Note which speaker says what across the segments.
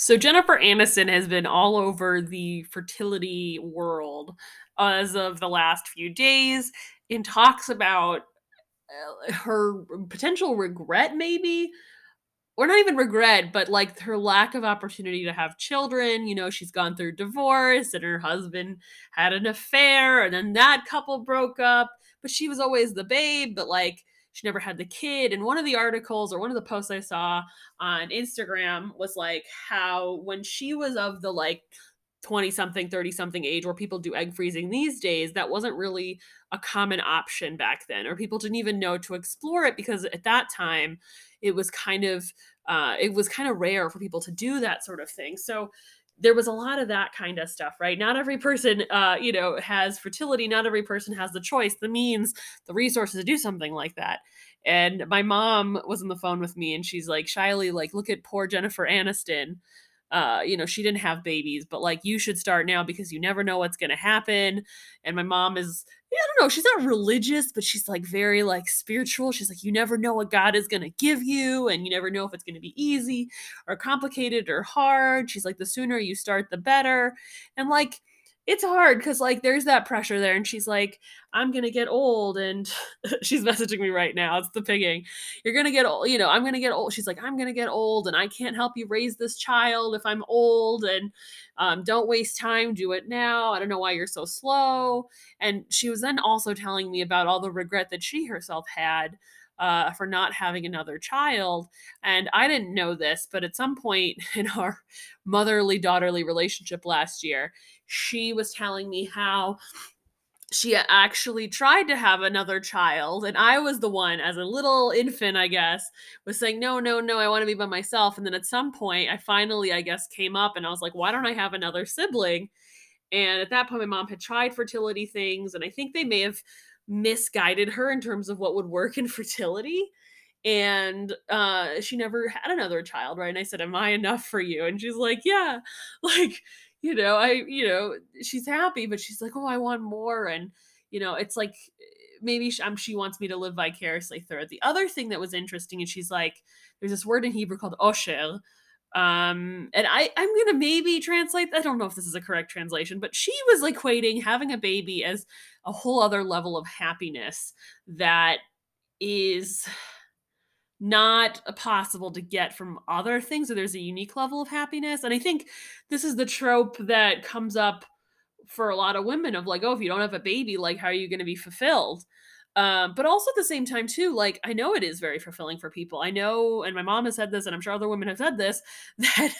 Speaker 1: So Jennifer Aniston has been all over the fertility world as of the last few days and talks about uh, her potential regret maybe or not even regret, but like her lack of opportunity to have children. You know, she's gone through divorce and her husband had an affair and then that couple broke up, but she was always the babe, but like she never had the kid. And one of the articles or one of the posts I saw on Instagram was like how when she was of the like 20 something, 30 something age where people do egg freezing these days, that wasn't really a common option back then, or people didn't even know to explore it because at that time it was kind of uh, it was kind of rare for people to do that sort of thing. So there was a lot of that kind of stuff, right? Not every person, uh, you know, has fertility. Not every person has the choice, the means, the resources to do something like that. And my mom was on the phone with me, and she's like, "Shiley, like, look at poor Jennifer Aniston uh you know she didn't have babies but like you should start now because you never know what's going to happen and my mom is yeah, i don't know she's not religious but she's like very like spiritual. She's like you never know what god is to give you and you never know if it's to be easy or complicated or hard. She's like the sooner you start the better. And like it's hard because like there's that pressure there and she's like i'm gonna get old and she's messaging me right now it's the pigging you're gonna get old you know i'm gonna get old she's like i'm gonna get old and i can't help you raise this child if i'm old and um, don't waste time do it now i don't know why you're so slow. And she was then also telling me about all the regret that she herself had uh, for not having another child. And I didn't know this, but at some point in our motherly daughterly relationship last year, she was telling me how she actually tried to have another child and i was the one as a little infant i guess was saying no no no i want to be by myself and then at some point i finally i guess came up and i was like why don't i have another sibling and at that point my mom had tried fertility things and i think they may have misguided her in terms of what would work in fertility and uh she never had another child right and i said am i enough for you and she's like yeah like you know, I, you know, she's happy, but she's like, oh, I want more. And, you know, it's like maybe she, um, she wants me to live vicariously through it. The other thing that was interesting is she's like, there's this word in Hebrew called osher. Um, and I, I'm gonna maybe translate. I don't know if this is a correct translation, but she was equating having a baby as a whole other level of happiness that is not possible to get from other things. So there's a unique level of happiness. And I think this is the trope that comes up for a lot of women of like, oh, if you don't have a baby, like, how are you going to be fulfilled? Um, but also at the same time, too, like, I know it is very fulfilling for people. I know, and my mom has said this, and I'm sure other women have said this, that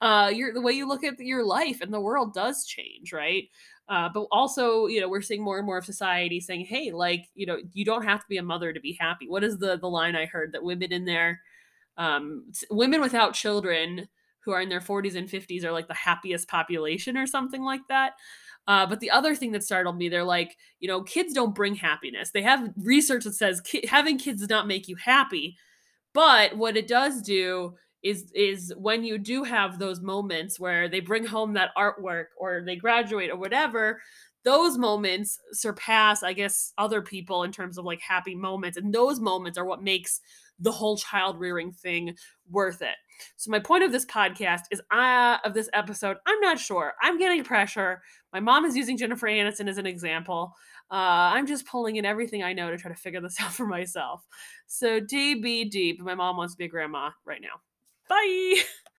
Speaker 1: uh, your the way you look at your life and the world does change, right? Uh, but also, you know, we're seeing more and more of society saying, "Hey, like, you know, you don't have to be a mother to be happy." What is the the line I heard that women in their um, women without children who are in their 40s and 50s are like the happiest population or something like that. Uh, but the other thing that startled me, they're like, you know, kids don't bring happiness. They have research that says ki- having kids does not make you happy, but what it does do is is when you do have those moments where they bring home that artwork or they graduate or whatever those moments surpass i guess other people in terms of like happy moments and those moments are what makes the whole child rearing thing worth it. So my point of this podcast is uh, of this episode i'm not sure. I'm getting pressure. My mom is using jennifer aniston as an example. Uh, i'm just pulling in everything i know to try to figure this out for myself. So TBD but my mom wants to be a grandma right now. Bye.